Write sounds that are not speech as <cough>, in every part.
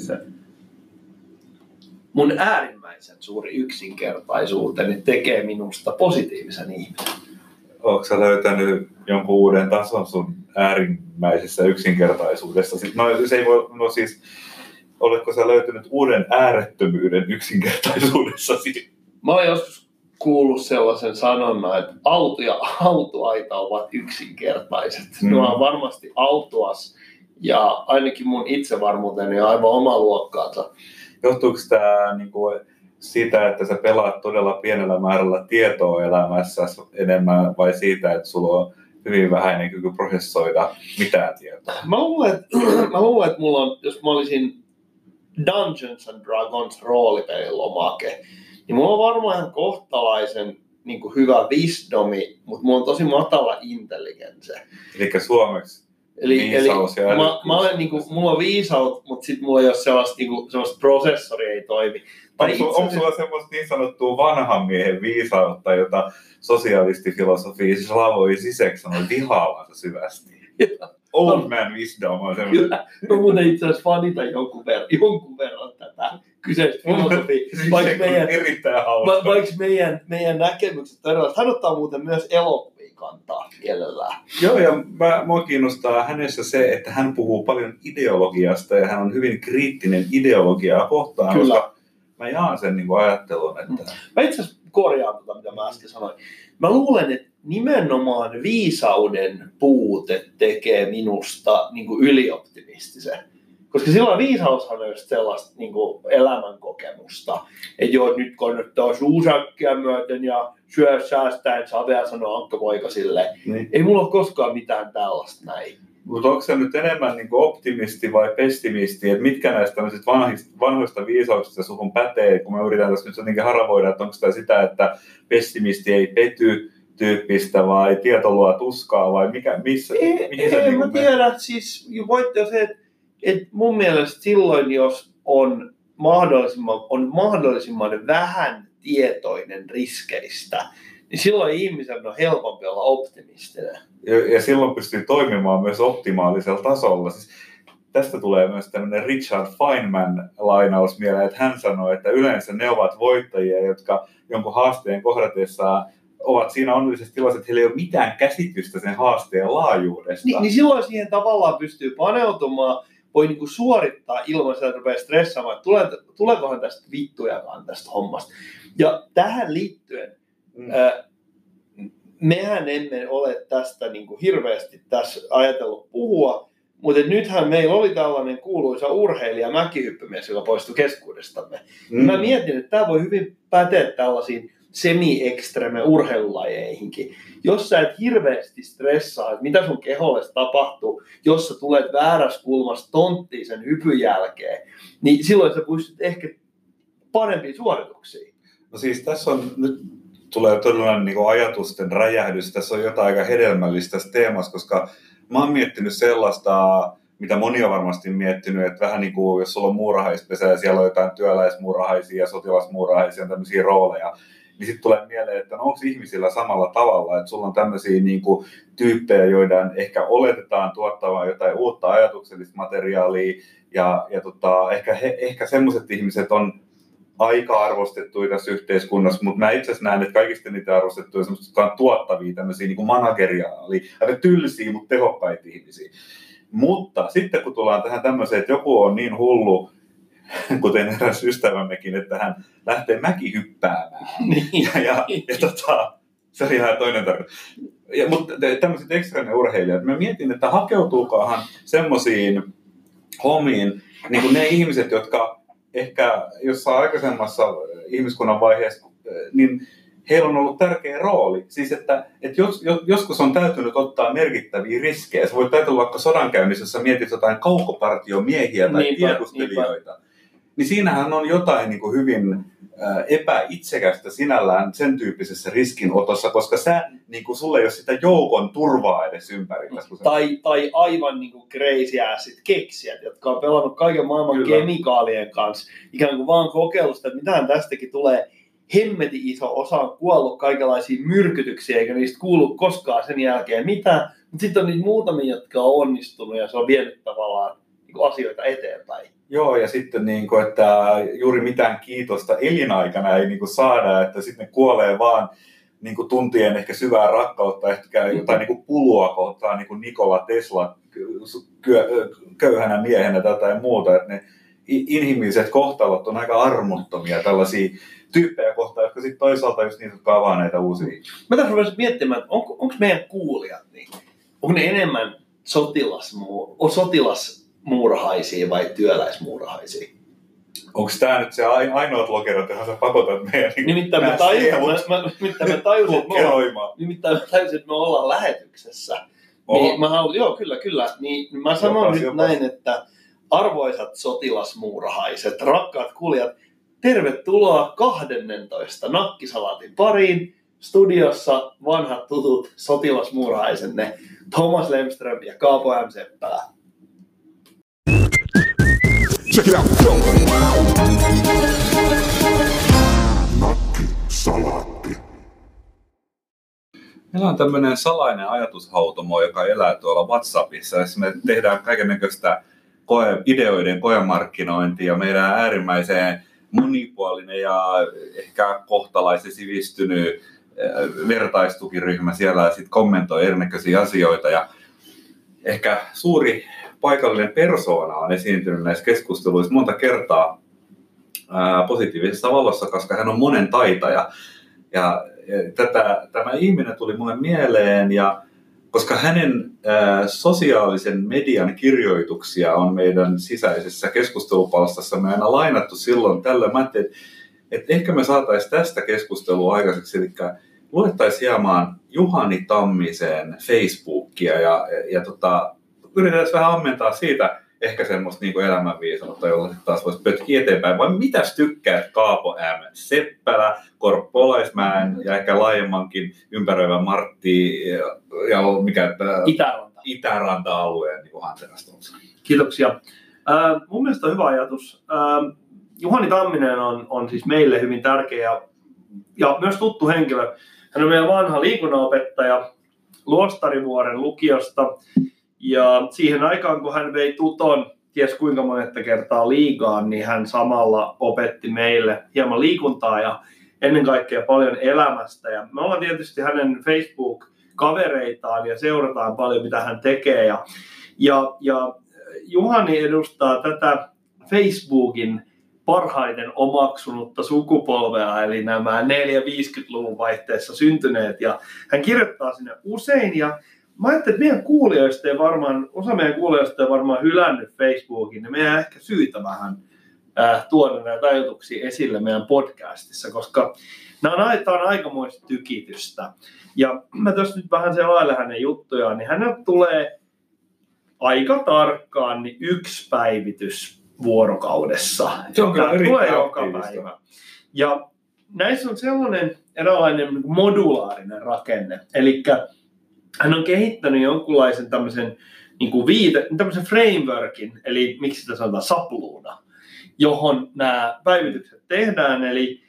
se. Mun äärimmäisen suuri yksinkertaisuuteni tekee minusta positiivisen ihmisen. Oletko sä löytänyt jonkun uuden tason sun äärimmäisessä yksinkertaisuudessa? No se ei voi, no siis, oletko sä löytänyt uuden äärettömyyden yksinkertaisuudessasi? Mä oon joskus kuullut sellaisen sanonnan, että auto ja autoaita ovat yksinkertaiset. Mm. Ne on varmasti autoas ja ainakin mun itsevarmuuteni on aivan oma luokkaansa. Johtuuko tämä niin kuin, siitä, että sä pelaat todella pienellä määrällä tietoa elämässä enemmän vai siitä, että sulla on hyvin vähäinen kyky prosessoida mitään tietoa? Mä luulen, että, <clears throat> mä luulen, että mulla on, jos mä olisin Dungeons and Dragons roolipelin lomake, niin mulla on varmaan ihan kohtalaisen niin kuin hyvä wisdomi, mutta mulla on tosi matala intelligence. Eli suomeksi Eli, viisaus eli mä, mä olen, niin kuin, mulla on viisaus, mutta sitten mulla ei ole sellaista, niin kuin, sellaista prosessori ei toimi. Tai onko, onko sulla semmoista niin sanottua vanhan miehen viisautta, jota sosialistifilosofi Slavoj Zizek sanoi vihaavansa syvästi? <laughs> Old man wisdom on semmoinen. Kyllä. Mä muuten itse asiassa fanita jonkun verran, jonkun verran tätä kyseistä filosofia. siis vaikka meidän, erittäin hauska. Vaikka meidän, meidän näkemykset erilaiset. Hän ottaa muuten myös elokuvia kantaa mielellään. Joo, ja mä, mua kiinnostaa hänessä se, että hän puhuu paljon ideologiasta ja hän on hyvin kriittinen ideologiaa kohtaan, Kyllä. koska mä jaan sen niin ajattelun. Että... Mm. Mä itse asiassa korjaan tuota, mitä mä äsken sanoin. Mä luulen, että nimenomaan viisauden puute tekee minusta niin kuin ylioptimistisen. Koska silloin viisaushan on just sellaista niin kuin elämänkokemusta, että joo, nyt kannattaa suusäkkiä myöten ja syö säästäen savea, sanoo Ankka Poika sille. Niin. Ei mulla ole koskaan mitään tällaista näin. Mutta onko se nyt enemmän niin optimisti vai pessimisti, että mitkä näistä vanhoista, vanhoista viisauksista suhun pätee, kun me yritetään tässä nyt jotenkin haravoida, että onko sitä sitä, että pessimisti ei pety, tyyppistä vai tieto tuskaa vai mikä, missä? Ei, mihin ei, niin mä tiedä, siis voitte se, että, että mun mielestä silloin, jos on mahdollisimman, on mahdollisimman vähän tietoinen riskeistä, niin silloin ihmisen on helpompi olla optimistinen. Ja, ja silloin pystyy toimimaan myös optimaalisella tasolla. Siis tästä tulee myös tämmöinen Richard Feynman lainaus mieleen, että hän sanoi, että yleensä ne ovat voittajia, jotka jonkun haasteen kohdatessaan ovat siinä onnellisessa tilassa, että heillä ei ole mitään käsitystä sen haasteen laajuudesta. Niin, niin silloin siihen tavallaan pystyy paneutumaan, voi niinku suorittaa ilman, että rupeaa stressaamaan, että tule, tuleekohan tästä vittujakaan tästä hommasta. Ja tähän liittyen, mm. äh, mehän emme ole tästä niin kuin hirveästi tässä ajatellut puhua, mutta nythän meillä oli tällainen kuuluisa urheilija, mäkihyppymies, joka poistui keskuudestamme. Mm. Mä mietin, että tämä voi hyvin päteä tällaisiin semi-ekstreme urheilulajeihinkin. Jos sä et hirveästi stressaa, että mitä sun keholle tapahtuu, jos sä tulet väärässä kulmassa tonttiin sen hypyn jälkeen, niin silloin sä pystyt ehkä parempiin suorituksiin. No siis tässä on nyt tulee todella niin kuin ajatusten räjähdys. Tässä on jotain aika hedelmällistä tässä teemassa, koska mä oon miettinyt sellaista, mitä moni on varmasti miettinyt, että vähän niin kuin jos sulla on muurahaispesä ja siellä on jotain työläismuurahaisia ja sotilasmuurahaisia, tämmöisiä rooleja, niin sitten tulee mieleen, että no onko ihmisillä samalla tavalla, että sulla on tämmöisiä niin kuin, tyyppejä, joiden ehkä oletetaan tuottavan jotain uutta ajatuksellista materiaalia, ja, ja tota, ehkä, he, ehkä semmoiset ihmiset on aika arvostettuja tässä yhteiskunnassa, mutta mä itse asiassa näen, että kaikista niitä arvostettuja semmoisia, jotka on tuottavia, tämmöisiä niin manageriaalia, aika tylsiä, mutta tehokkaita ihmisiä. Mutta sitten kun tullaan tähän tämmöiseen, että joku on niin hullu, <laughs> kuten eräs ystävämmekin, että hän lähtee mäki hyppäämään. <laughs> Niin. Ja, ja, ja tota, se oli ihan toinen tarkoitus. Ja, mutta tämmöiset ekstremne urheilijat, mä mietin, että hakeutuukohan semmoisiin hommiin, niin kuin ne ihmiset, jotka ehkä jossain aikaisemmassa ihmiskunnan vaiheessa, niin heillä on ollut tärkeä rooli. Siis että, että jos, joskus on täytynyt ottaa merkittäviä riskejä. Sä voit ajatella vaikka sodankäynnissä, mietit jotain kaukopartiomiehiä tai niinpä, tiedustelijoita. Niinpä niin siinähän on jotain niin kuin hyvin epäitsekästä sinällään sen tyyppisessä riskinotossa, koska sä, niin kuin sulle ei ole sitä joukon turvaa edes ympärillä. Tai, tai aivan niin kuin crazy assit keksijät, jotka on pelannut kaiken maailman Kyllä. kemikaalien kanssa, ikään kuin vaan kokeilusta, että mitähän tästäkin tulee. Hemmeti iso osa on kuollut kaikenlaisiin myrkytyksiä, eikä niistä kuulu koskaan sen jälkeen mitään. Mutta sitten on niitä muutamia, jotka on onnistunut ja se on vienyt tavallaan niin asioita eteenpäin. Joo, ja sitten niin kuin, että juuri mitään kiitosta elinaikana ei niin kuin saada, että sitten ne kuolee vaan niin kuin tuntien ehkä syvää rakkautta, ehkä jotain niin kuin pulua kohtaan, niin kuin Nikola Tesla köyhänä miehenä tai jotain muuta, että ne inhimilliset kohtalot on aika armottomia tällaisia tyyppejä kohtaan, jotka sitten toisaalta just niitä, jotka avaa näitä uusia. Mä tässä rupesin miettimään, onko, onko meidän kuulijat, niin onko ne enemmän sotilasmuu, sotilasmuurahaisia vai työläismuurahaisia? Onko tämä nyt se ainoat lokerot, johon sä pakotat meidän niin nimittäin mä tajusin, mä, mä, nimittäin mä tajusin, että me ollaan, nimittäin mä tajusin, että me ollaan lähetyksessä. Oho. Niin mä haluan, joo, kyllä, kyllä. Niin mä sanon jopas, nyt jopas. näin, että arvoisat sotilasmuurahaiset, rakkaat kuulijat, tervetuloa 12 nakkisalaatin pariin. Studiossa vanhat tutut sotilasmuurahaisenne Thomas Lemström ja Kaapo M. Seppälä. Check it out. Meillä on tämmöinen salainen ajatushautomo, joka elää tuolla WhatsAppissa. Ja me tehdään kaikenlaista koe, ideoiden koemarkkinointia. Meidän äärimmäiseen monipuolinen ja ehkä kohtalaisen sivistynyt äh, vertaistukiryhmä siellä sitten kommentoi erinäköisiä asioita. Ja ehkä suuri paikallinen persoona on esiintynyt näissä keskusteluissa monta kertaa ää, positiivisessa valossa, koska hän on monen taitaja. Ja, ja tätä, tämä ihminen tuli mulle mieleen ja koska hänen ää, sosiaalisen median kirjoituksia on meidän sisäisessä keskustelupalstassa me aina lainattu silloin tällä. Mä ajattelin, että, että ehkä me saataisiin tästä keskustelua aikaiseksi, eli luettaisiin hieman Juhani Tammisen Facebookia ja, ja, ja tota, yritetään vähän ammentaa siitä ehkä semmoista niin elämänviisautta, jolla sitten taas voisi pötkiä eteenpäin. Vai mitä tykkäät Kaapo M. Seppälä, Korppolaismäen ja ehkä laajemmankin ympäröivä Martti ja, ja mikä Itäranta. Itäranta-alueen niin Antenasta Kiitoksia. Äh, mun mielestä on hyvä ajatus. Äh, Juhani Tamminen on, on siis meille hyvin tärkeä ja, ja myös tuttu henkilö. Hän on meidän vanha liikunnanopettaja Luostarivuoren lukiosta ja siihen aikaan, kun hän vei Tuton ties kuinka monetta kertaa liigaan, niin hän samalla opetti meille hieman liikuntaa ja ennen kaikkea paljon elämästä. Ja me ollaan tietysti hänen Facebook-kavereitaan ja seurataan paljon, mitä hän tekee. Ja, ja, ja Juhani edustaa tätä Facebookin parhaiten omaksunutta sukupolvea, eli nämä 4-50-luvun vaihteessa syntyneet. Ja hän kirjoittaa sinne usein ja mä ajattelin, että meidän kuulijoista ei varmaan, osa meidän kuulijoista ei varmaan hylännyt Facebookin, niin meidän ehkä syytä vähän äh, tuoda näitä ajatuksia esille meidän podcastissa, koska nämä on, tämä on aikamoista tykitystä. Ja mä tuossa nyt vähän selailen hänen juttujaan, niin hänellä tulee aika tarkkaan niin yksi päivitys vuorokaudessa. Se on kyllä tulee joka päivä. Ja näissä on sellainen eräänlainen modulaarinen rakenne. Eli hän on kehittänyt jonkunlaisen tämmöisen niin kuin viite, tämmöisen frameworkin, eli miksi sitä sanotaan sapluuna, johon nämä päivitykset tehdään, eli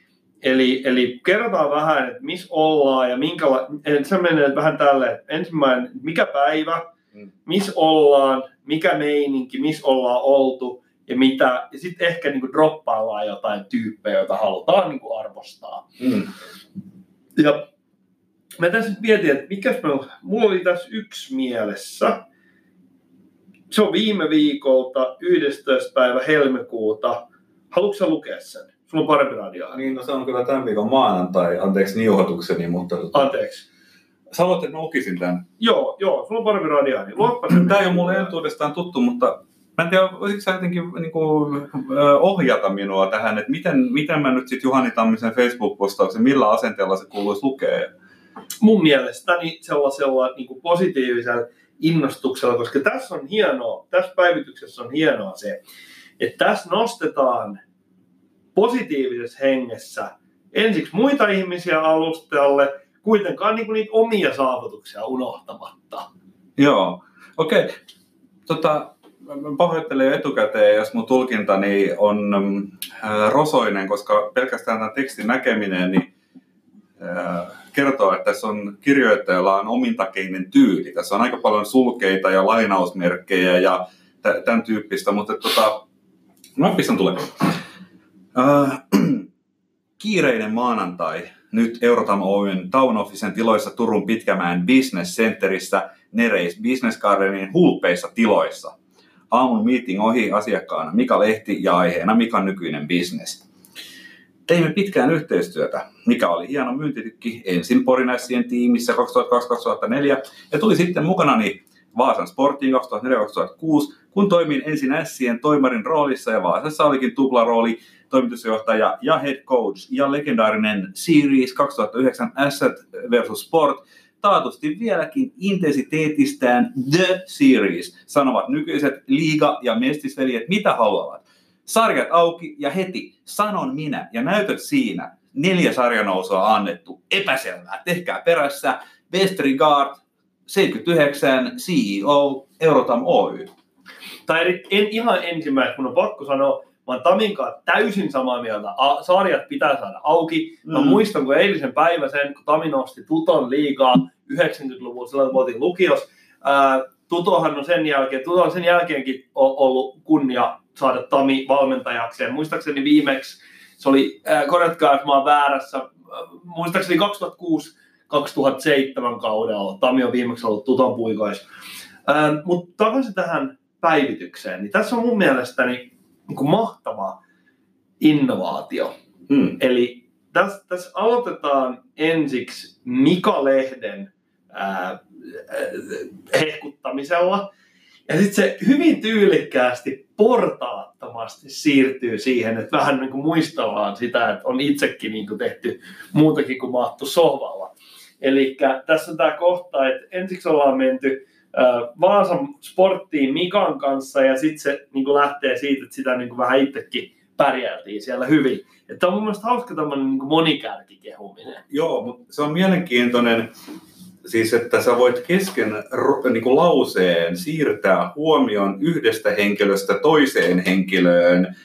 Eli, eli kerrotaan vähän, että missä ollaan ja minkäla... Se menee vähän tälle, että ensimmäinen, mikä päivä, mm. missä ollaan, mikä meininki, missä ollaan oltu ja mitä. Ja sitten ehkä niin kuin droppaillaan jotain tyyppejä, joita halutaan niin kuin arvostaa. Mm. Ja mä tässä nyt mietin, että mikä meillä, mulla oli tässä yksi mielessä. Se on viime viikolta, 11. päivä helmikuuta. Haluatko sä lukea sen? Sulla on parempi radio. Niin, no se on kyllä tämän viikon maanantai. Anteeksi niuhotukseni, mutta... Anteeksi. Sä haluat, että mä lukisin tämän? Joo, joo, sulla on parempi radio. Niin Tämä ei ole mulle entuudestaan tuttu, mutta Mä en tiedä, voisitko sä jotenkin niin kuin, ohjata minua tähän, että miten, miten mä nyt sitten Juhani Tammisen Facebook-postauksen, millä asenteella se kuuluisi lukea? Mun mielestäni sellaisella niin kuin positiivisella innostuksella, koska tässä on hienoa, tässä päivityksessä on hienoa se, että tässä nostetaan positiivisessa hengessä ensiksi muita ihmisiä alustalle, kuitenkaan niin kuin niitä omia saavutuksia unohtamatta. Joo, okei. Okay. Tota, pahoittelen jo etukäteen, jos mun tulkintani on äh, rosoinen, koska pelkästään tämän tekstin näkeminen, niin äh, kertoo, että tässä on kirjoittajalla on omintakeinen tyyli. Tässä on aika paljon sulkeita ja lainausmerkkejä ja tämän tyyppistä, mutta tota, Mä pistän tulemaan. Uh, <clears throat> kiireinen maanantai. Nyt Eurotam Oyn Town Officen tiloissa Turun Pitkämäen Business Centerissä Nereis Business Gardenin hulpeissa tiloissa. Aamun meeting ohi asiakkaana Mika Lehti ja aiheena Mikan nykyinen business. Teimme pitkään yhteistyötä, mikä oli hieno myyntitykki ensin Porinässien tiimissä 2002-2004 ja tuli sitten mukanani Vaasan Sportiin 2004-2006, kun toimin ensin Ässien toimarin roolissa ja Vaasassa olikin tuplarooli toimitusjohtaja ja head coach ja legendaarinen Series 2009 Asset versus Sport taatusti vieläkin intensiteetistään The Series, sanovat nykyiset liiga- ja mestisveljet mitä haluavat. Sarjat auki ja heti sanon minä ja näytöt siinä. Neljä sarjanousua annettu. Epäselvää. Tehkää perässä. Best Regard 79 CEO Eurotam Oy. Tai en ihan ensimmäisenä, kun on pakko sanoa, mä oon Tamin kanssa täysin samaa mieltä. A, sarjat pitää saada auki. Mä mm. muistan, kun eilisen päivä sen, kun Tami nosti Tuton liigaa 90-luvulla, silloin kun oltiin lukios. Ää, Tutohan on sen jälkeen, Tuto on sen jälkeenkin ollut kunnia saada Tami valmentajakseen. Muistaakseni viimeksi, se oli, äh, korjatkaa jos mä oon väärässä, äh, muistaakseni 2006 2007 kaudella. Tami on viimeksi ollut Tuton puikois. Ähm, Mutta takaisin tähän päivitykseen, niin tässä on mun mielestäni niin kuin mahtava innovaatio. Hmm. Eli tässä, tässä aloitetaan ensiksi Mika Lehden ää, hehkuttamisella. Ja sitten se hyvin tyylikkäästi portaattomasti siirtyy siihen, että vähän niin kuin muistellaan sitä, että on itsekin niin kuin tehty muutakin kuin maattu sohvalla. Eli tässä on tämä kohta, että ensiksi ollaan menty Vaasan sporttiin Mikan kanssa ja sitten se niin kuin lähtee siitä, että sitä niin kuin vähän itsekin pärjältiin siellä hyvin. Että on mun mielestä hauska tämmöinen niin monikärkikehuminen. Joo, mutta se on mielenkiintoinen siis että sä voit kesken niin kuin lauseen siirtää huomion yhdestä henkilöstä toiseen henkilöön,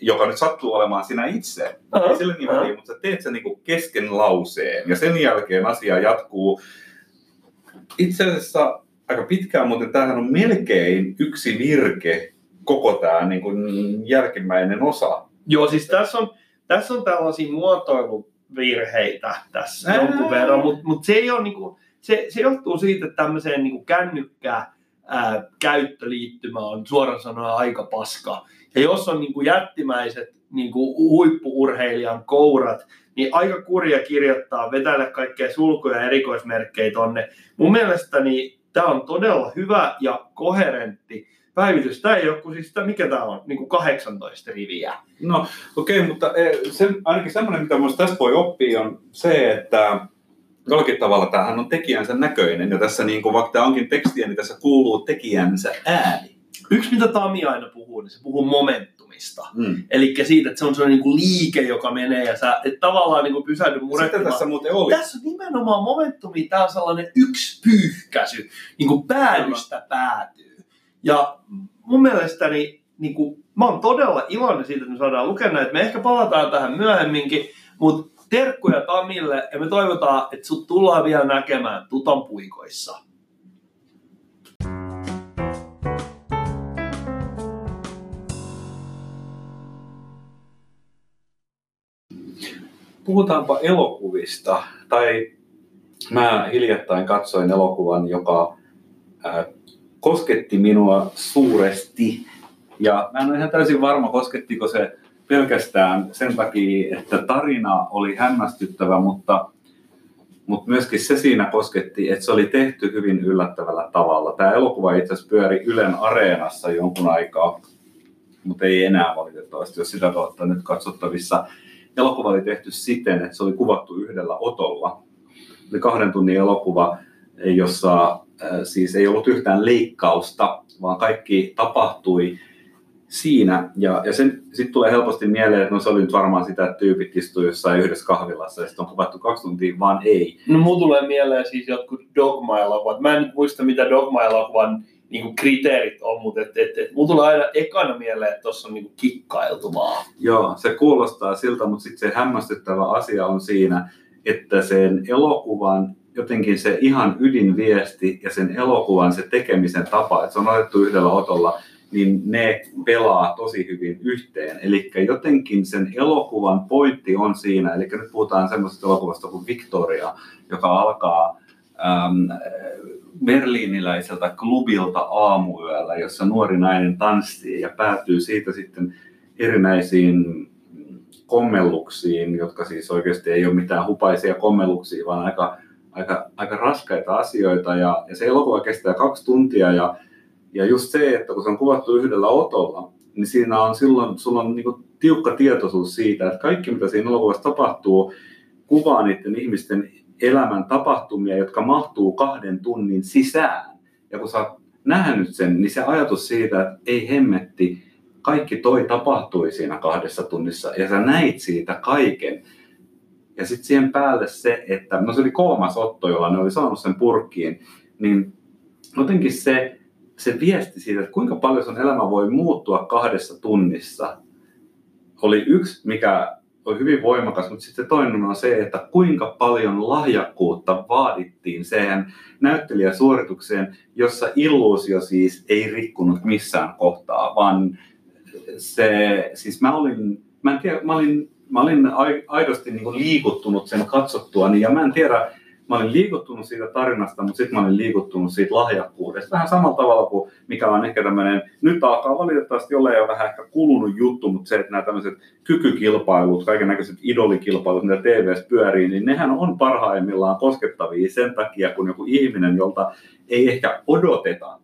joka nyt sattuu olemaan sinä itse. Uh-huh. Ei sille niin uh-huh. mutta sä teet sen niin kuin kesken lauseen ja sen jälkeen asia jatkuu. Itse asiassa aika pitkään, mutta tämähän on melkein yksi virke koko tämä niin kuin jälkimmäinen osa. Joo, siis tässä on, tässä on tällaisia muotoiluvirheitä tässä Ää. jonkun verran, mutta mut se ei ole niin kuin, se, se johtuu siitä, että tämmöiseen niin kännykkää ää, käyttöliittymä on suoraan sanoen aika paska. Ja jos on niin kuin jättimäiset niin kuin huippuurheilijan kourat, niin aika kurja kirjoittaa, vetäillä kaikkea sulkuja ja erikoismerkkejä tonne. Mun mielestäni tämä on todella hyvä ja koherentti päivitys. Tämä ei ole siis, mikä tämä on, niin kuin 18 riviä. No okei, okay, mutta e, se, ainakin semmoinen, mitä minusta tästä voi oppia, on se, että jollakin tavalla tämähän on tekijänsä näköinen. Ja tässä niin kuin, vaikka tämä onkin tekstiä, niin tässä kuuluu tekijänsä ääni. Yksi, mitä Tami aina puhuu, niin se puhuu momentumista. Mm. Eli siitä, että se on sellainen niin liike, joka menee ja sä et tavallaan niin pysähdy murettumaan. Sitä tässä muuten oli. Tässä on nimenomaan momentumi, tämä on sellainen yksi pyyhkäsy, niin kuin päädystä päätyy. Ja mun mielestäni niin kuin, mä oon todella iloinen siitä, että me saadaan lukea näitä. Me ehkä palataan tähän myöhemminkin, mutta terkkuja Tamille ja me toivotaan, että sut tullaan vielä näkemään tutan puikoissa. Puhutaanpa elokuvista. Tai mä hiljattain katsoin elokuvan, joka äh, kosketti minua suuresti. Ja mä en ole ihan täysin varma, koskettiko se pelkästään sen takia, että tarina oli hämmästyttävä, mutta, mutta myöskin se siinä kosketti, että se oli tehty hyvin yllättävällä tavalla. Tämä elokuva itse asiassa pyöri Ylen areenassa jonkun aikaa, mutta ei enää valitettavasti, jos sitä kautta nyt katsottavissa. Elokuva oli tehty siten, että se oli kuvattu yhdellä otolla. Oli kahden tunnin elokuva, jossa äh, siis ei ollut yhtään leikkausta, vaan kaikki tapahtui siinä. Ja, ja sitten tulee helposti mieleen, että no se oli nyt varmaan sitä, että tyypit istuu jossain yhdessä kahvilassa ja sitten on kuvattu kaksi tuntia, vaan ei. No mulla tulee mieleen siis jotkut Dogma-elokuvat. Mä en muista mitä Dogma-elokuvan niin kriteerit on, mutta et, et, et, mulla tulee aina ekana mieleen, että tuossa on niin kikkailtu vaan. Joo, se kuulostaa siltä, mutta sitten se hämmästyttävä asia on siinä, että sen elokuvan jotenkin se ihan ydinviesti ja sen elokuvan se tekemisen tapa, että se on otettu yhdellä otolla, niin ne pelaa tosi hyvin yhteen. Eli jotenkin sen elokuvan pointti on siinä, eli nyt puhutaan semmoisesta elokuvasta kuin Victoria, joka alkaa äm, berliiniläiseltä klubilta aamuyöllä, jossa nuori nainen tanssii ja päätyy siitä sitten erinäisiin kommelluksiin, jotka siis oikeasti ei ole mitään hupaisia kommelluksia, vaan aika, aika, aika raskaita asioita. Ja, ja se elokuva kestää kaksi tuntia ja, ja just se, että kun se on kuvattu yhdellä otolla, niin siinä on silloin, sulla on niin tiukka tietoisuus siitä, että kaikki mitä siinä elokuvassa tapahtuu, kuvaa niiden ihmisten elämän tapahtumia, jotka mahtuu kahden tunnin sisään. Ja kun sä oot nähnyt sen, niin se ajatus siitä, että ei hemmetti, kaikki toi tapahtui siinä kahdessa tunnissa ja sä näit siitä kaiken. Ja sitten siihen päälle se, että no se oli kolmas otto, jolla ne oli saanut sen purkkiin, niin jotenkin se, se viesti siitä, että kuinka paljon sun elämä voi muuttua kahdessa tunnissa, oli yksi, mikä oli hyvin voimakas, mutta sitten toinen on se, että kuinka paljon lahjakkuutta vaadittiin siihen näyttelijäsuoritukseen, jossa illuusio siis ei rikkunut missään kohtaa, vaan se, siis mä olin, mä en tiedä, mä olin, mä olin aidosti niin liikuttunut sen katsottua, ja mä en tiedä, mä olin liikuttunut siitä tarinasta, mutta sitten mä olin liikuttunut siitä lahjakkuudesta. Vähän samalla tavalla kuin mikä on ehkä tämmöinen, nyt alkaa valitettavasti olla jo vähän ehkä kulunut juttu, mutta se, että nämä tämmöiset kykykilpailut, kaiken näköiset idolikilpailut, mitä TVS pyörii, niin nehän on parhaimmillaan koskettavia sen takia, kun joku ihminen, jolta ei ehkä odoteta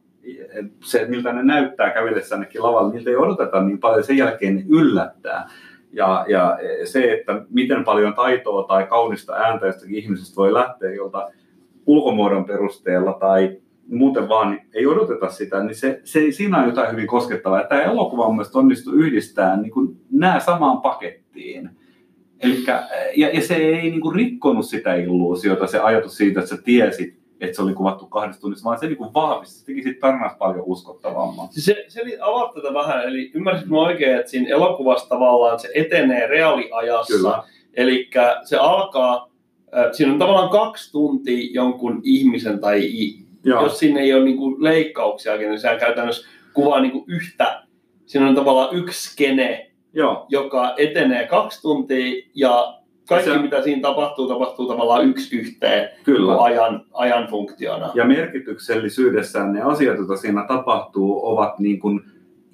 se, miltä ne näyttää kävellessä ainakin lavalla, niiltä ei odoteta niin paljon, sen jälkeen ne yllättää. Ja, ja se, että miten paljon taitoa tai kaunista ääntä jostakin ihmisestä voi lähteä jolta ulkomuodon perusteella tai muuten vaan ei odoteta sitä, niin se, se, siinä on jotain hyvin koskettavaa. Tämä elokuva on mielestäni onnistu yhdistää niin kuin nämä samaan pakettiin. Elikkä, ja, ja se ei niin kuin rikkonut sitä illuusiota, se ajatus siitä, että sä tiesit, että se oli kuvattu kahdessa tunnissa, vaan se niin vahvisti, se teki siitä tarinasta paljon uskottavamman. Se, se avaat tätä vähän, eli ymmärsit mä oikein, että siinä elokuvassa tavallaan se etenee reaaliajassa. Kyllä. Eli se alkaa, siinä on tavallaan kaksi tuntia jonkun ihmisen tai Joo. jos siinä ei ole niin kuin leikkauksiakin, niin sehän käytännössä kuvaa niin kuin yhtä, siinä on tavallaan yksi skene, Joo. joka etenee kaksi tuntia ja kaikki se, mitä siinä tapahtuu, tapahtuu tavallaan yksi yhteen kyllä. Ajan, ajan funktiona. Ja merkityksellisyydessään ne asiat, joita siinä tapahtuu, ovat niin kuin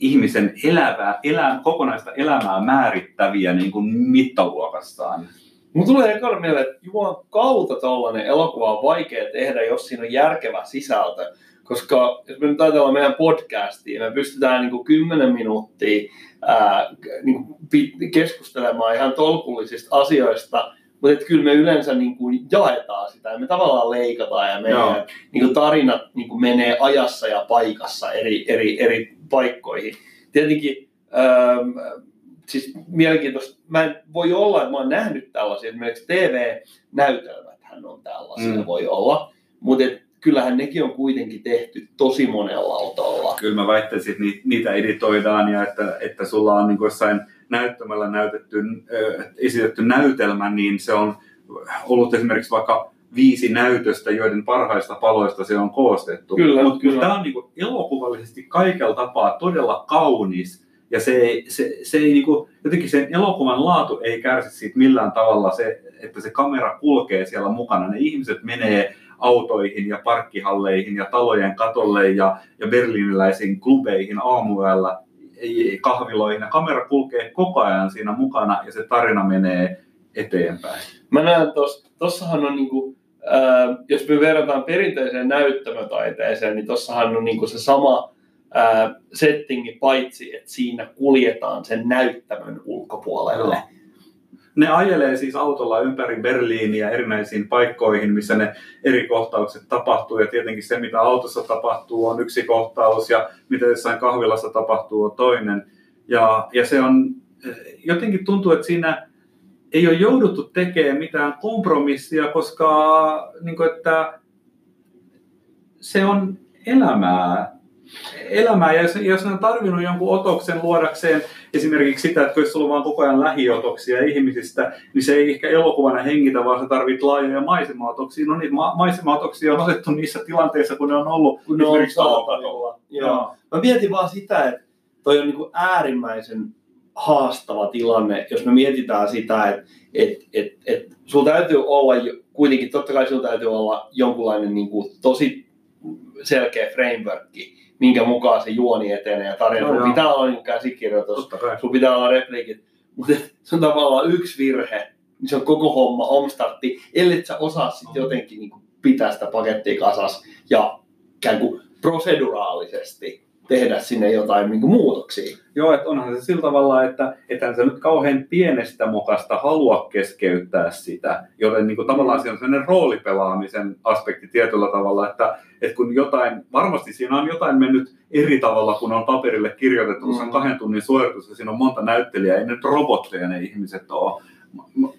ihmisen elävää, elä, kokonaista elämää määrittäviä niin kuin mittaluokassaan. Mun tulee ekana mieleen, että Juman kautta tällainen elokuva on vaikea tehdä, jos siinä on järkevä sisältö. Koska jos me nyt ajatellaan meidän podcastia, me pystytään niin kuin 10 minuuttia ää, niin kuin keskustelemaan ihan tolkullisista asioista, mutta että kyllä me yleensä niin kuin jaetaan sitä ja me tavallaan leikataan ja meidän niin kuin tarinat niin kuin menee ajassa ja paikassa eri, eri, eri paikkoihin. Tietenkin ähm, siis mielenkiintoista, mä en voi olla, että mä oon nähnyt tällaisia, esimerkiksi TV-näytelmät hän on tällaisia, mm. voi olla, mutta kyllähän nekin on kuitenkin tehty tosi monella autolla. Kyllä mä väittäisin, että niitä editoidaan ja että, että sulla on niin jossain näyttämällä näytetty, äh, esitetty näytelmä, niin se on ollut esimerkiksi vaikka viisi näytöstä, joiden parhaista paloista se on koostettu. Kyllä, Mutta kyllä. tämä on niin elokuvallisesti kaikella tapaa todella kaunis. Ja se, ei, se, se ei niin kuin, jotenkin sen elokuvan laatu ei kärsi siitä millään tavalla se, että se kamera kulkee siellä mukana. Ne ihmiset menee autoihin ja parkkihalleihin ja talojen katolle ja, ja berliiniläisiin klubeihin aamuyöllä kahviloihin. Ja kamera kulkee koko ajan siinä mukana ja se tarina menee eteenpäin. Mä näen tuossa, tossahan on niinku, äh, jos me verrataan perinteiseen näyttämötaiteeseen, niin tossahan on niinku se sama äh, settingi, paitsi että siinä kuljetaan sen näyttämön ulkopuolelle. No ne ajelee siis autolla ympäri Berliiniä erinäisiin paikkoihin, missä ne eri kohtaukset tapahtuu. Ja tietenkin se, mitä autossa tapahtuu, on yksi kohtaus ja mitä jossain kahvilassa tapahtuu, on toinen. Ja, ja se on, jotenkin tuntuu, että siinä ei ole jouduttu tekemään mitään kompromissia, koska niin kuin, että se on elämää elämää. Ja jos, jos ne on tarvinnut jonkun otoksen luodakseen esimerkiksi sitä, että sulla on vaan koko ajan lähiotoksia ihmisistä, niin se ei ehkä elokuvana hengitä, vaan se tarvitsee laajoja maisemaotoksia. No niin, ma- maisemaotoksia on otettu niissä tilanteissa, kun ne on ollut kun ne on esimerkiksi saatavilla. Joo. Mä mietin vaan sitä, että toi on niin kuin äärimmäisen haastava tilanne, jos me mietitään sitä, että et, et, et, sulla täytyy olla kuitenkin, totta kai sulla täytyy olla jonkunlainen niin kuin, tosi selkeä frameworkki, minkä mukaan se juoni etenee ja tarina. Joo, Sulla pitää olla niin käsikirjoitus, sulla pitää olla repliikit, mutta se on tavallaan yksi virhe, niin se on koko homma, omstartti, ellei sä osaa sitten jotenkin niin pitää sitä pakettia kasas ja ikään kuin proseduraalisesti tehdä sinne jotain niin kuin muutoksia. Joo, että onhan se sillä tavalla, että ethän se nyt kauhean pienestä mokasta halua keskeyttää sitä, joten niin kuin tavallaan siinä on sellainen roolipelaamisen aspekti tietyllä tavalla, että, että kun jotain, varmasti siinä on jotain mennyt eri tavalla, kun on paperille kirjoitettu, kun se on Mm. kahden tunnin suoritus ja siinä on monta näyttelijää, ei nyt robotteja ne ihmiset ole.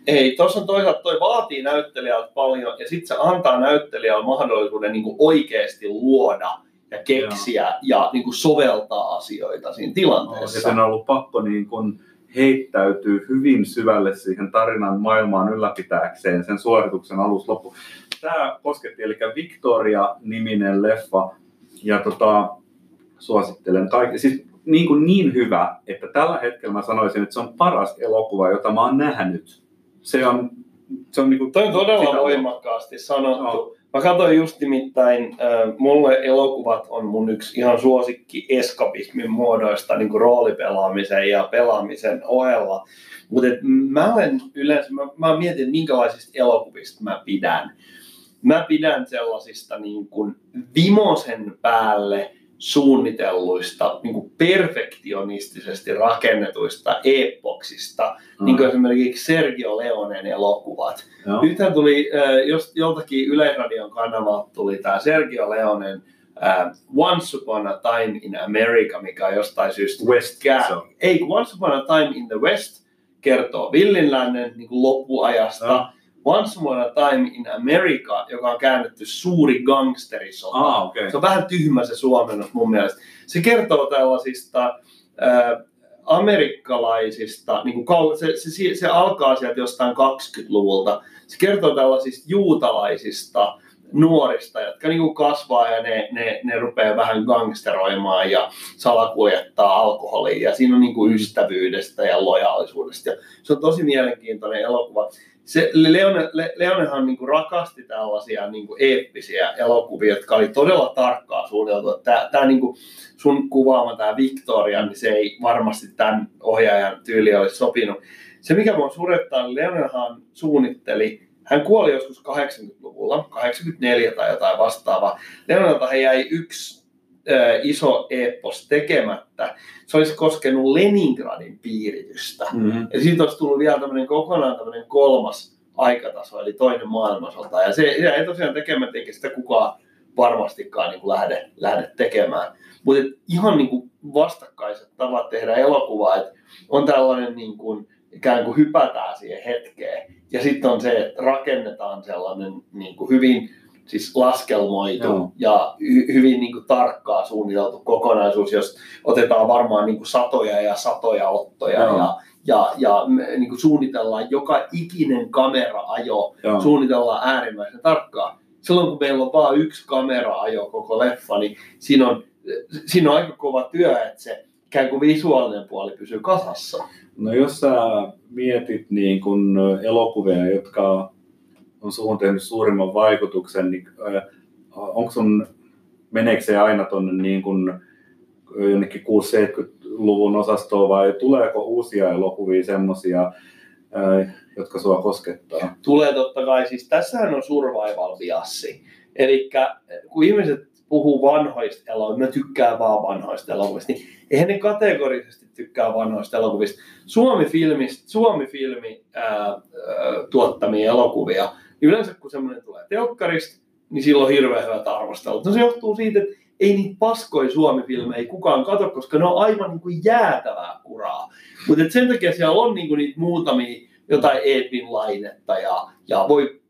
Ei, tuossa on toisaalta toi vaatii näyttelijältä paljon ja sitten se antaa näyttelijälle mahdollisuuden niin kuin oikeasti luoda ja keksiä ja niin kuin soveltaa asioita siinä Ja tilanteessa. sen on ollut pakko niin kuin heittäytyy hyvin syvälle siihen tarinan maailmaan ylläpitääkseen sen suorituksen alusta loppu. Tämä kosketti, eli Victoria-niminen leffa, ja tota, suosittelen kaikki. Siis niin, kuin niin hyvä, että tällä hetkellä mä sanoisin, että se on paras elokuva, jota mä oon nähnyt. Se on, se on niin kuin Toi on todella voimakkaasti sanottu. Joo. Mä katsoin just nimittäin, äh, mulle elokuvat on mun yksi ihan suosikki eskapismin muodoista niin kuin roolipelaamisen ja pelaamisen ohella. Mutta mä olen yleensä, mä, mä mietin, minkälaisista elokuvista mä pidän. Mä pidän sellaisista niin kuin vimosen päälle suunnitelluista, niin kuin perfektionistisesti rakennetuista epoksista, Mm. niin kuin esimerkiksi Sergio Leonen elokuvat. Joo. Nythän tuli, äh, jos joltakin Yleisradion kanavalta tuli tämä Sergio Leonen äh, Once Upon a Time in America, mikä on jostain syystä West, se on. Ei, Once Upon a Time in the West kertoo villinlännen niin kuin loppuajasta. Joo. Once Upon a Time in America, joka on käännetty suuri gangsterisota. Ah, okei. Se on vähän tyhmä se suomennos mun mielestä. Se kertoo tällaisista äh, amerikkalaisista, niin kuin se, se, se alkaa sieltä jostain 20-luvulta. Se kertoo tällaisista juutalaisista nuorista, jotka niin kuin kasvaa ja ne, ne, ne rupeaa vähän gangsteroimaan ja salakuljettaa alkoholia. Ja siinä on niin kuin ystävyydestä ja lojaalisuudesta. Ja se on tosi mielenkiintoinen elokuva. Se, Leone, Le, Leonehan niin kuin rakasti tällaisia niin kuin eeppisiä elokuvia, jotka oli todella tarkkaa suunniteltu. Tämä, tämä niin kuin sun kuvaama tämä Victoria, niin se ei varmasti tämän ohjaajan tyyli olisi sopinut. Se, mikä mua surettaa, niin Leonenhan suunnitteli, hän kuoli joskus 80-luvulla, 84 tai jotain vastaavaa. Leonelta jäi yksi iso epos tekemättä. Se olisi koskenut Leningradin piiritystä. Mm-hmm. Ja siitä olisi tullut vielä tämmöinen kokonaan tämmöinen kolmas aikataso, eli toinen maailmansota. Ja se ei tosiaan tekemättä, eikä sitä kukaan varmastikaan niin kuin lähde, lähde tekemään. Mutta ihan niin kuin vastakkaiset tavat tehdä elokuvaa, että on tällainen niin kuin, ikään kuin hypätään siihen hetkeen. Ja sitten on se, että rakennetaan sellainen niin kuin hyvin siis laskelmoitu Joo. ja hy- hyvin niin kuin tarkkaa suunniteltu kokonaisuus, jos otetaan varmaan niin kuin satoja ja satoja ottoja Joo. ja, ja, ja me, niin kuin suunnitellaan joka ikinen kamera-ajo, Joo. suunnitellaan äärimmäisen tarkkaan. Silloin kun meillä on vain yksi kamera-ajo koko leffa, niin siinä on, siinä on aika kova työ, että se ikään kuin visuaalinen puoli pysyy kasassa. No jos sä mietit niin kun elokuvia, jotka on tehnyt suurimman vaikutuksen, niin onko sun, meneekö se aina tuonne niin kun jonnekin 60-70-luvun osastoon vai tuleeko uusia elokuvia semmoisia, jotka sua koskettaa? Tulee totta kai, siis tässähän on survival biassi. Eli kun ihmiset puhuu vanhoista elokuvista, ne tykkää vaan vanhoista elokuvista, niin eihän ne kategorisesti tykkää vanhoista elokuvista. Suomi-filmi, Suomi-filmi ää, ää, tuottamia elokuvia, niin yleensä kun semmoinen tulee telkkarista, niin silloin on hirveän hyvät arvostelut. No se johtuu siitä, että ei niitä paskoja Suomi-filmejä kukaan katso, koska ne on aivan niin kuin jäätävää kuraa. Mutta sen takia siellä on niin kuin niitä muutamia jotain Edwin Lainetta ja, ja voi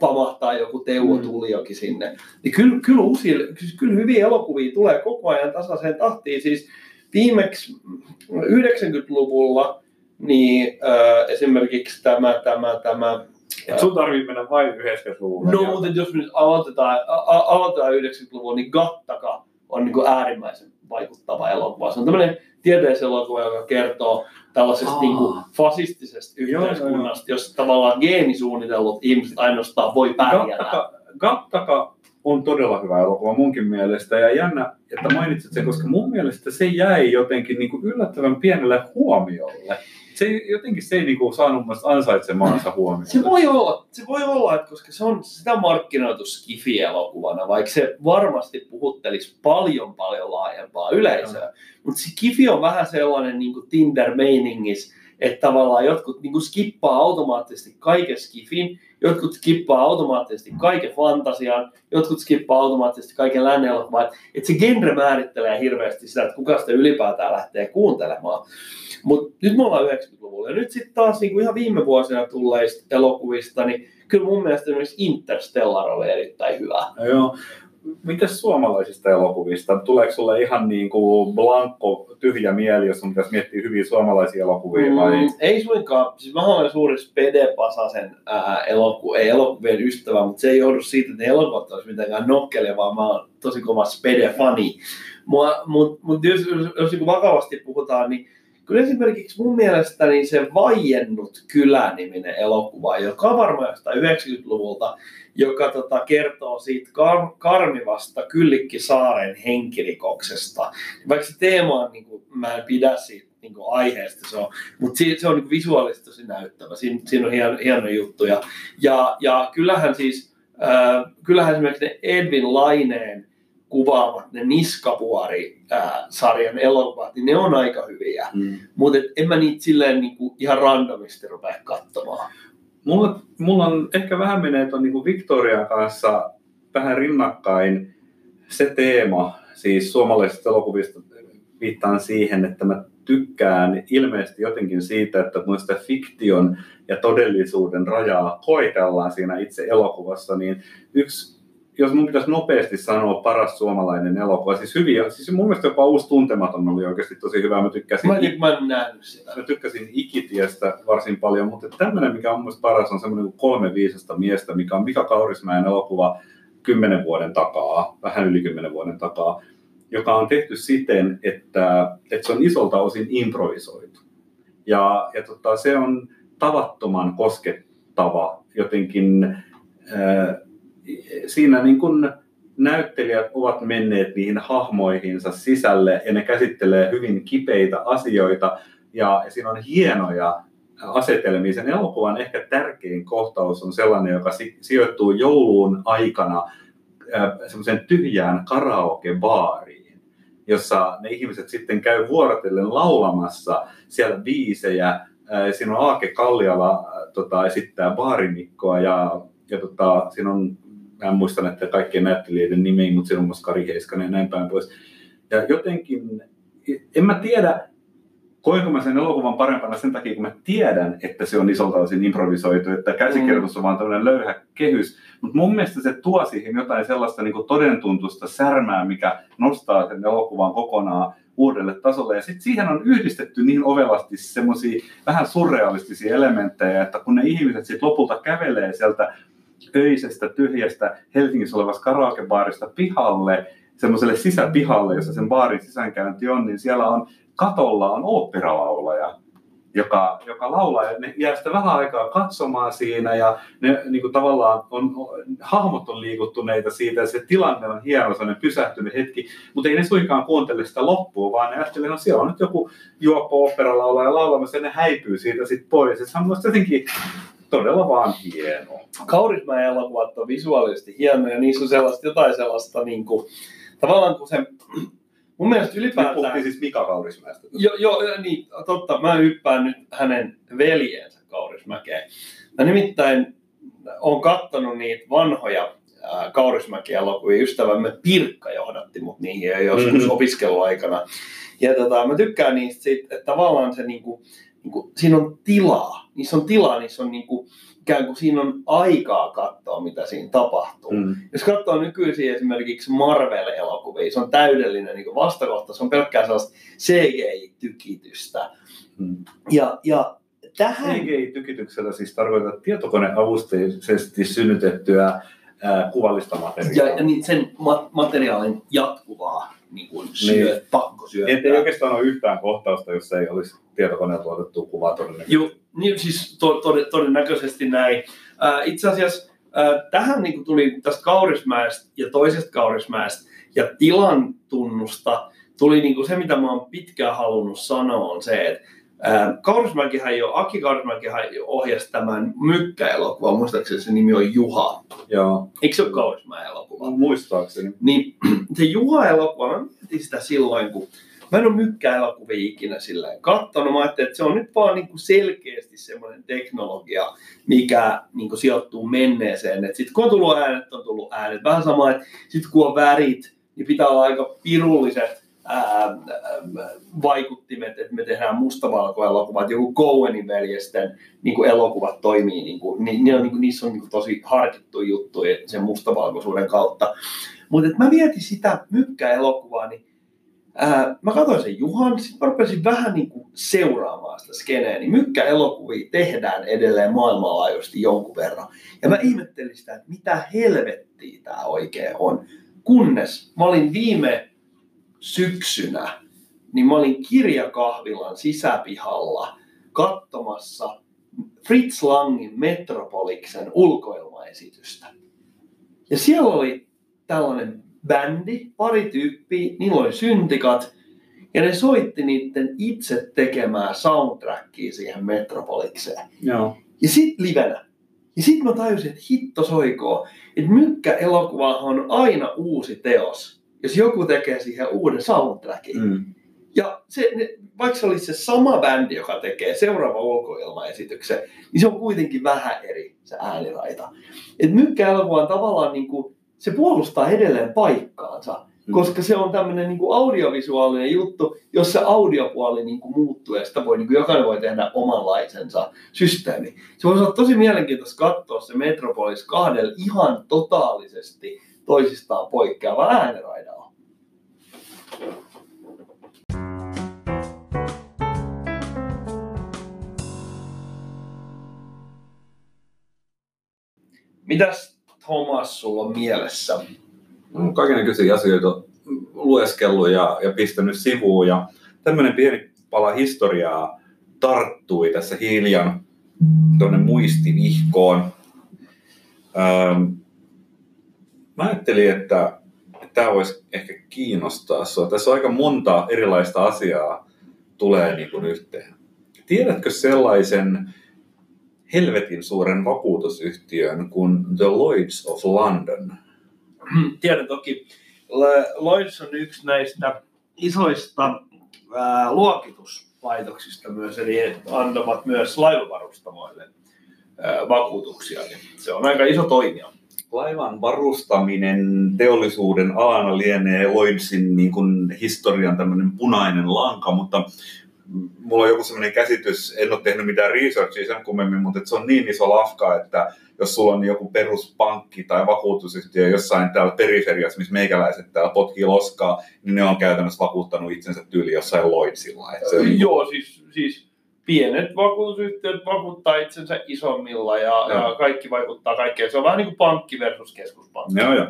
pamahtaa joku Teuvo Mm. Tuliokin sinne. Niin kyllä, kyllä, uusia, kyllä hyviä elokuvia tulee koko ajan tasaiseen tahtiin. Siis viimeksi 90-luvulla niin äh, esimerkiksi tämä, tämä, tämä sun tarvii mennä vain 90-luvulle. No, mutta jos nyt aloitetaan, aloitetaan 90-luvun, niin Gattaca on niin kuin äärimmäisen vaikuttava elokuva. Se on tämmöinen tieteiselokuva, joka kertoo tällaisesta Aa. niin kuin fasistisesta Joo, yhteiskunnasta, jossa tavallaan geenisuunnitellut ihmiset ainoastaan voi pärjätä. Gattaka, Gattaka on todella hyvä elokuva munkin mielestä ja jännä, että mainitsit sen, koska mun mielestä se jäi jotenkin niin kuin yllättävän pienelle huomiolle. Se ei, jotenkin se ei niin kuin saanut mun ansaitsemaansa huomiota. Se voi olla, se voi olla että koska se on sitä markkinoitu Skifi-elokuvana, vaikka se varmasti puhuttelisi paljon paljon laajempaa yleisöä. Mutta Skifi on vähän sellainen niin kuin Tinder-meiningis, että tavallaan jotkut niin kuin skippaa automaattisesti kaiken Skifin, jotkut skippaa automaattisesti kaiken fantasian, jotkut skippaa automaattisesti kaiken lännen. Että se genre määrittelee hirveästi sitä, että kuka sitä ylipäätään lähtee kuuntelemaan. Mutta nyt me ollaan 90-luvulla ja nyt sitten taas niin kuin ihan viime vuosina tulleista elokuvista, niin kyllä mun mielestä esimerkiksi Interstellar oli erittäin hyvä. No joo. Mitäs suomalaisista elokuvista? Tuleeko sulle ihan niin kuin blanko, tyhjä mieli, jos sun pitäisi miettiä hyviä suomalaisia elokuvia vai? Mm, ei suinkaan. Siis mä olen suuri Spede Pasasen ää, eloku, ei elokuvien ystävä, mutta se ei johdu siitä, että ne elokuvat olisi mitenkään nokkelia, vaan mä oon tosi kova Spede-fani. Mutta mut, mut jos, jos, jos niin vakavasti puhutaan, niin kyllä esimerkiksi mun mielestä niin se Vaiennut kylä-niminen elokuva, joka on varmaan jostain 90-luvulta, joka tota, kertoo siitä kar- karmivasta Kyllikki-saaren henkirikoksesta. Vaikka se teema on, niin kuin, mä en pidä siitä niin kuin aiheesta, se on, mutta se, se on niin visuaalisesti tosi näyttävä. Siinä, siinä on hieno, hieno juttu. Ja, ja, ja kyllähän siis, äh, kyllähän esimerkiksi ne Edwin Laineen kuvaamat, ne Niskavuori-sarjan elokuvat, niin ne on aika hyviä. Mm. Mutta en mä niitä silleen niin kuin ihan randomisti rupea katsomaan. Mulla, mulla on ehkä vähän menee tuon niin Victorian kanssa vähän rinnakkain se teema, siis suomalaisista elokuvista viittaan siihen, että mä tykkään ilmeisesti jotenkin siitä, että kun sitä fiktion ja todellisuuden rajaa koitellaan siinä itse elokuvassa, niin yksi jos mun pitäisi nopeasti sanoa paras suomalainen elokuva, siis hyviä, siis mun mielestä jopa Uusi tuntematon oli oikeasti tosi hyvä, mä tykkäsin Mä, en- mä en nähnyt sitä. Mä tykkäsin Ikitiestä varsin paljon, mutta tämmöinen, mikä on mun mielestä paras, on semmoinen kuin kolme viisasta miestä, mikä on Mika Kaurismäen elokuva kymmenen vuoden takaa, vähän yli kymmenen vuoden takaa, joka on tehty siten, että, että se on isolta osin improvisoitu. Ja, ja tota, se on tavattoman koskettava jotenkin. Äh, siinä niin kun näyttelijät ovat menneet niihin hahmoihinsa sisälle ja ne käsittelee hyvin kipeitä asioita ja, siinä on hienoja asetelmia. Sen elokuvan ehkä tärkein kohtaus on sellainen, joka si- sijoittuu jouluun aikana semmoiseen tyhjään karaokebaariin, jossa ne ihmiset sitten käy vuorotellen laulamassa siellä biisejä. Siinä on Aake Kalliala tota, esittää baarimikkoa ja, ja tota, siinä on, mä en muista näiden kaikkien näyttelijöiden nimiä, mutta siinä on myös Kari Heiskanen ja näin päin pois. Ja jotenkin, en mä tiedä, koinko mä sen elokuvan parempana sen takia, kun mä tiedän, että se on isolta osin improvisoitu, että käsikirjoitus on vaan tämmöinen löyhä kehys. Mutta mun mielestä se tuo siihen jotain sellaista niin todentuntusta särmää, mikä nostaa sen elokuvan kokonaan uudelle tasolle. Ja sitten siihen on yhdistetty niin ovelasti semmoisia vähän surrealistisia elementtejä, että kun ne ihmiset sitten lopulta kävelee sieltä öisestä, tyhjästä Helsingissä olevasta karaokebaarista pihalle, semmoiselle sisäpihalle, jossa sen baarin sisäänkäynti on, niin siellä on katolla on oopperalaulaja, joka, joka laulaa ja ne jää sitä vähän aikaa katsomaan siinä ja ne niin kuin tavallaan on, hahmot on liikuttuneita siitä ja se tilanne on hieno, sellainen pysähtynyt hetki, mutta ei ne suinkaan kuuntele sitä loppua, vaan ne ajattelee, no siellä on nyt joku juoppo oopperalaulaja laulamassa ja ne häipyy siitä sitten pois. Ja se on jotenkin todella vaan hienoa. Kaurismäen elokuvat on visuaalisesti hienoja, niissä on sellaista, jotain sellaista niin kuin, tavallaan kun se, mun mielestä Nyt ylipäätään... puhuttiin siis Mika Kaurismäestä. Joo, jo, niin, totta. Mä hyppään nyt hänen veljensä Kaurismäkeen. Mä nimittäin on kattonut niitä vanhoja ää, Kaurismäki-elokuvia. Ystävämme Pirkka johdatti mut niihin jo joskus Mhm. mm-hmm. opiskeluaikana. Ja tota, mä tykkään niistä että tavallaan se niinku, niinku, siinä on tilaa. Niissä on tilaa, niissä on niin kuin, ikään kuin siinä on aikaa katsoa, mitä siinä tapahtuu. Mm. Jos katsoo nykyisin esimerkiksi Marvel-elokuvia, se on täydellinen niin vastakohta, se on pelkkää sellaista CGI-tykitystä. Mm. Ja, ja tähän... CGI-tykityksellä siis tarkoittaa tietokoneavusteisesti synnytettyä ää, kuvallista Ja, materiaalia. ja niin sen ma- materiaalin jatkuvaa niin kuin syö, Niin. pakko syöttää. Että ei oikeastaan ole yhtään kohtausta, jossa ei olisi tietokoneella tuotettua kuvaa todennäköisesti. Joo, niin siis to, tod, todennäköisesti näin. Ää, itse asiassa ää, tähän niin kuin tuli tästä Kaurismäestä ja toisesta Kaurismäestä ja tilan tunnusta tuli niin kuin se, mitä mä oon pitkään halunnut sanoa, on se, että Kaurismäkihän jo, Aki Kaurismäkihän ohjasi tämän Mykkä-elokuvan, muistaakseni se nimi on Juha. Joo, Eikö se ole Kaurismäen elokuva? muistaakseni. Niin <clears throat> se Juha-elokuva, mä mietin sitä silloin, kun mä en ole mykkää elokuvia ikinä sillä katsonut. Mä ajattelin, että se on nyt vaan niin kuin selkeästi semmoinen teknologia, mikä niin kuin sijoittuu menneeseen. Sitten kun on tullut äänet, on tullut äänet. Vähän sama, että sitten kun on värit, niin pitää olla aika pirulliset ää, ää, vaikuttimet, että me tehdään mustavalkoelokuvat, joku Coenin veljesten niin kuin elokuvat toimii, niin kuin, niin, niin on, niin kuin, niissä on niin kuin tosi harkittu juttu sen mustavalkoisuuden kautta. Mutta mä mietin sitä mykkää-elokuvaa, niin ää, mä katsoin sen Juhan, sitten mä rupesin vähän niin kuin seuraamaan sitä skeneä, niin mykkä-elokuvia tehdään edelleen maailmanlaajuisesti jonkun verran. Ja mä ihmettelin sitä, että mitä helvettiä tämä oikein on. Kunnes mä olin viime syksynä, niin mä olin kirjakahvilan sisäpihalla katsomassa Fritz Langin Metropoliksen ulkoilmaesitystä. Ja siellä oli tällainen bändi, pari tyyppiä, niillä oli syntikat, ja ne soitti niiden itse tekemää soundtrackia siihen Metropolikseen. Joo. Ja sit livenä. Ja sit mä tajusin, että hitto soikoo, että mykkä-elokuvahan on aina uusi teos, jos joku tekee siihen uuden soundtrackin. Mm. Ja se, ne, vaikka se olisi se sama bändi, joka tekee seuraava ulkoilmaesityksen, niin se on kuitenkin vähän eri se ääniraita. Et mykkä-elokuva on tavallaan niin kuin, se puolustaa edelleen paikkaansa, Mm. koska se on tämmöinen niin kuin audiovisuaalinen juttu, jossa audiopuoli niin kuin muuttuu ja sitä voi, niin kuin jokainen voi tehdä omanlaisensa systeemi. Se voisi olla tosi mielenkiintoista katsoa se Metropolis kahdella ihan totaalisesti toisistaan poikkeava ääniraidalla. Mitäs Thomas sulla on mielessä? on kaikenlaisia asioita lueskellut ja, ja pistänyt sivuun. Ja tämmöinen pieni pala historiaa tarttui tässä hiljan tuonne muistivihkoon. Ähm, mä ajattelin, että tämä voisi ehkä kiinnostaa sinua. Tässä on aika monta erilaista asiaa tulee niin kuin yhteen. Tiedätkö sellaisen helvetin suuren vakuutusyhtiön kuin The Lloyds of London? Tiedän toki, Lloyds on yksi näistä isoista ää, luokituslaitoksista myös, eli antavat myös laivavarustamoille ää, vakuutuksia. Niin se on aika iso toimija. Laivan varustaminen teollisuuden alana lienee Lloydsin niin kuin historian tämmöinen punainen lanka, mutta mulla on joku sellainen käsitys, en ole tehnyt mitään researchia sen kummemmin, mutta se on niin iso lafka, että jos sulla on joku peruspankki tai vakuutusyhtiö jossain täällä periferiassa, missä meikäläiset täällä potkii loskaa, niin ne on käytännössä vakuuttanut itsensä tyyli jossain Lloydsilla. Se on, Joo, siis, siis pienet vakuutusyhtiöt vakuuttaa itsensä isommilla ja, Joo. ja kaikki vaikuttaa kaikkeen. Se on vähän niin kuin pankki versus keskuspankki. Joo, joo.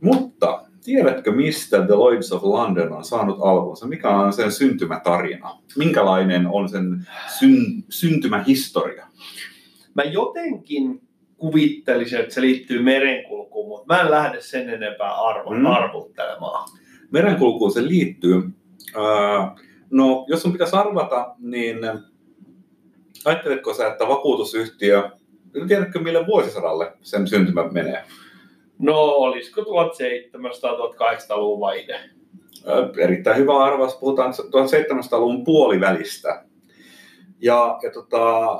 Mutta tiedätkö, mistä The Lloyds of London on saanut alkunsa? Mikä on sen syntymätarina? Minkälainen on sen syn- syntymähistoria? Mä jotenkin kuvittelisin, että se liittyy merenkulkuun, mutta mä en lähde sen enempää arvo, Mm. arvuttelemaan. Merenkulkuun se liittyy. Ää, No, jos sun pitäisi arvata, niin ajatteletko sä, että vakuutusyhtiö, tiedätkö mille vuosisadalle sen syntymä menee? No, olisiko 1700-1800-luvun vaihde? Ö, Erittäin hyvä arvaus, puhutaan 1700-luvun puolivälistä. Ja, ja tota,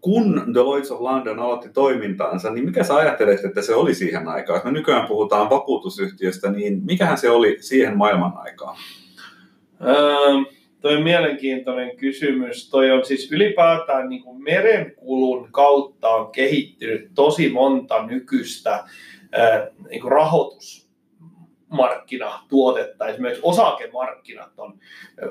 kun The Lloyds of London aloitti toimintaansa, niin mikä sä ajattelet, että se oli siihen aikaan? Jos me nykyään puhutaan vakuutusyhtiöstä, niin mikähän se oli siihen maailman aikaan? Öö, toi on mielenkiintoinen kysymys. Toi on siis ylipäätään niin kuin merenkulun kautta on kehittynyt tosi monta nykyistä niin kuin rahoitus markkinatuotetta. Esimerkiksi osakemarkkinat on,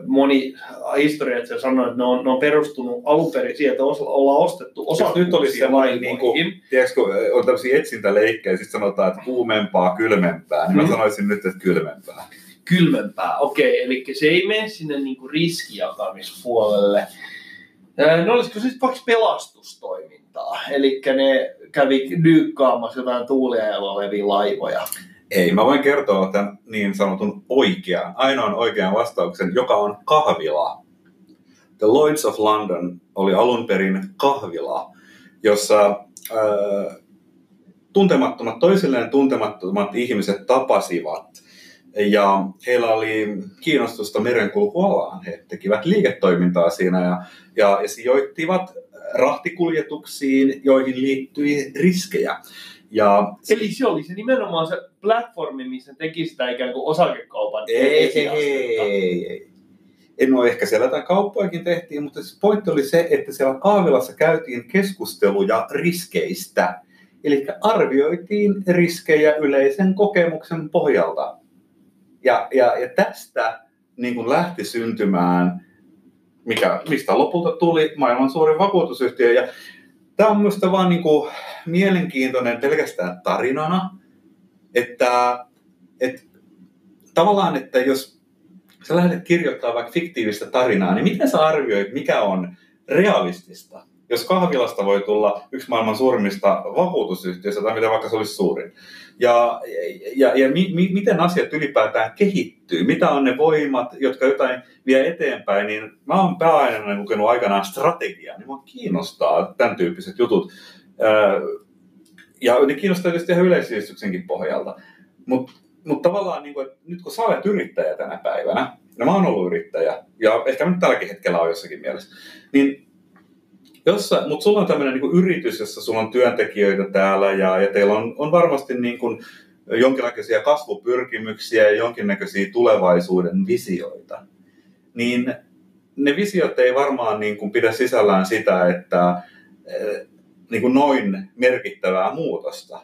moni historiassa sanoo, että ne on, ne on perustunut alun perin siihen, että ollaan ostettu osa nyt olisi sellainen, niin kuin, tiedätkö, on tämmöisiä etsintäleikkejä, sitten sanotaan, että kuumempaa, kylmempää, niin mä mm. sanoisin nyt, että kylmempää. Kylmempää, okei, eli se ei mene sinne niin kuin riskijakamispuolelle. No olisiko sitten vaikka pelastustoimintaa? Eli ne kävi dyykkaamassa jotain tuulia olevia laivoja. Ei, mä voin kertoa tämän niin sanotun oikean, ainoan oikean vastauksen, joka on kahvila. The Lloyds of London oli alun perin kahvila, jossa äh, tuntemattomat, toisilleen tuntemattomat ihmiset tapasivat ja heillä oli kiinnostusta merenkulkualaan. He tekivät liiketoimintaa siinä ja, ja, ja sijoittivat rahtikuljetuksiin, joihin liittyi riskejä. Ja, Eli se oli se nimenomaan se platformi, missä teki sitä ikään kuin osakekaupan ei, ei, ei, ei, ole ehkä siellä jotain kauppojakin tehtiin, mutta se pointti oli se, että siellä kahvilassa käytiin keskusteluja riskeistä. Eli arvioitiin riskejä yleisen kokemuksen pohjalta. Ja, ja, ja tästä niin kuin lähti syntymään, mikä, mistä lopulta tuli maailman suurin vakuutusyhtiö. Ja tämä on minusta vaan niin kuin mielenkiintoinen pelkästään tarinana, että, että tavallaan, että jos sä lähdet kirjoittamaan vaikka fiktiivistä tarinaa, niin miten sä arvioit, mikä on realistista? Jos kahvilasta voi tulla yksi maailman suurimmista vakuutusyhtiöistä, tai mitä vaikka se olisi suurin, ja, ja, ja mi, mi, miten asiat ylipäätään kehittyy, mitä on ne voimat, jotka jotain vie eteenpäin, niin mä oon pääaineena lukenut aikanaan strategiaa, niin mua kiinnostaa tämän tyyppiset jutut. Ja ne kiinnostaa tietysti ihan yleisivistyksenkin pohjalta. Mutta mut tavallaan, niin että nyt kun sä olet yrittäjä tänä päivänä, ja mä oon ollut yrittäjä, ja ehkä nyt tälläkin hetkellä on jossakin mielessä, niin jossa, mutta sulla on tämmöinen niin yritys, jossa sulla on työntekijöitä täällä ja, ja teillä on, on varmasti niin kuin jonkinnäköisiä kasvupyrkimyksiä ja jonkinnäköisiä tulevaisuuden visioita. Niin ne visiot ei varmaan niin kuin pidä sisällään sitä, että eh, niin kuin noin merkittävää muutosta.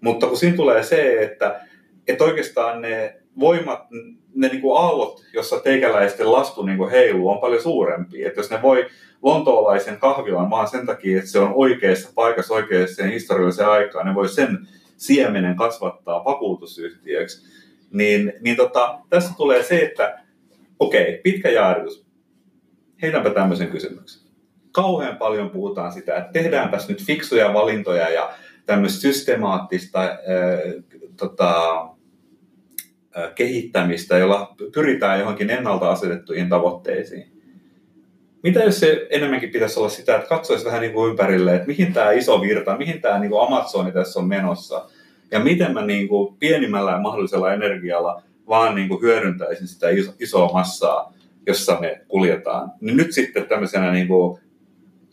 Mutta kun siinä tulee se, että, että oikeastaan ne voimat, ne niin kuin aallot, jossa teikäläisten lastu niin kuin heiluu, on paljon suurempi. Että jos ne voi lontoolaisen kahvilan vaan sen takia, että se on oikeassa paikassa oikeassa historialliseen aikaan, ne voi sen siemenen kasvattaa vakuutusyhtiöksi. Niin, niin tota, tässä tulee se, että okei, okay, pitkä jäädytys. Heitänpä tämmöisen kysymyksen. Kauhean paljon puhutaan sitä, että tehdäänpäs nyt fiksuja valintoja ja tämmöistä systemaattista ää, tota, kehittämistä, jolla pyritään johonkin ennalta asetettuihin tavoitteisiin. Mitä jos se enemmänkin pitäisi olla sitä, että katsoisi vähän niin kuin ympärille, että mihin tämä iso virta, mihin tämä niin kuin Amazoni tässä on menossa, ja miten mä niin kuin pienimmällä mahdollisella energialla vaan niin kuin hyödyntäisin sitä isoa massaa, jossa me kuljetaan. Niin nyt sitten tämmöisenä niin kuin,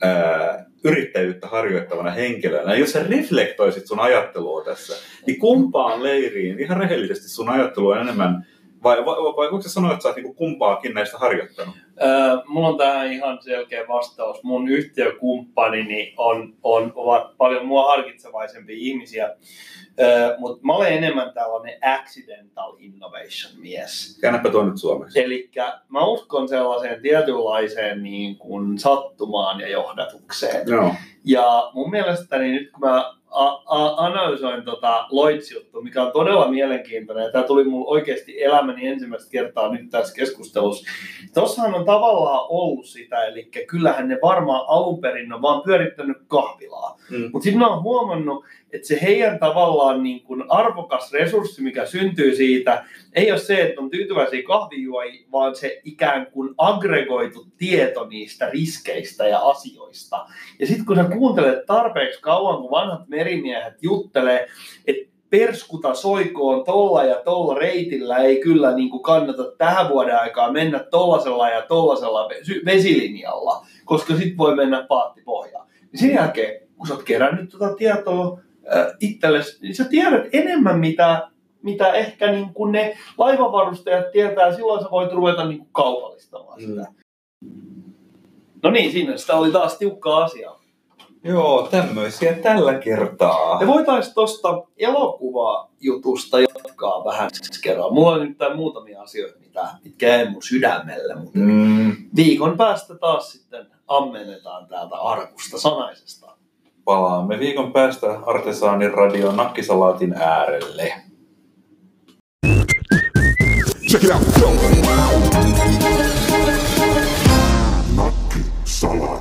ää, yrittäjyyttä harjoittavana henkilönä, jos sä reflektoisit sun ajattelua tässä, niin kumpaan leiriin ihan rehellisesti sun ajattelu on enemmän vai, vai, vai voiko sä sanoa, että sä oot niinku kumpaakin näistä harjoittanut? Öö, mulla on tähän ihan selkeä vastaus. Mun yhtiökumppanini on, on, ovat paljon mua harkitsevaisempia ihmisiä, öö, mutta mä olen enemmän tällainen accidental innovation mies. Käännäpä tuo nyt suomeksi. Eli mä uskon sellaiseen tietynlaiseen niin kuin sattumaan ja johdatukseen. No. Ja mun mielestäni nyt kun mä analysoin tota Lloyds-juttu, mikä on todella mielenkiintoinen. Tämä tuli mulle oikeasti elämäni ensimmäistä kertaa nyt tässä keskustelussa. Tossahan on tavallaan ollut sitä, eli kyllähän ne varmaan alun perin on vaan pyörittänyt kahvilaa. Mm. Mutta sitten on huomannut, että se heidän tavallaan niin kuin arvokas resurssi, mikä syntyy siitä, ei ole se, että on tyytyväisiä kahvijuojia, vaan se ikään kuin aggregoitu tieto niistä riskeistä ja asioista. Ja sitten kun sä kuuntelet tarpeeksi kauan, kun vanhat merimiehet juttelee, että perskuta soikoon tolla ja tolla reitillä ei kyllä niin kuin kannata tähän vuoden aikaa mennä tollasella ja tollasella vesilinjalla, koska sitten voi mennä paatti pohjaan. Niin sen jälkeen, kun sä oot kerännyt tuota tietoa, itsellesi, niin sä tiedät enemmän, mitä, mitä ehkä niin kuin ne laivavarustajat tietää, silloin sä voit ruveta niin kuin kaupallistamaan sitä. Mm. No niin, siinä sitä oli taas tiukka asia. Joo, tämmöisiä tällä kertaa. Me voitaisiin tuosta elokuvajutusta jatkaa vähän kerran. Mulla on nyt muutamia asioita, mitä, mitkä ei mun sydämelle, mutta Mm, viikon päästä taas sitten ammennetaan täältä arkusta sanaisesta palaamme viikon päästä Artesaanin radio nakkisalaatin äärelle. Check it out. Nakkisalaatin.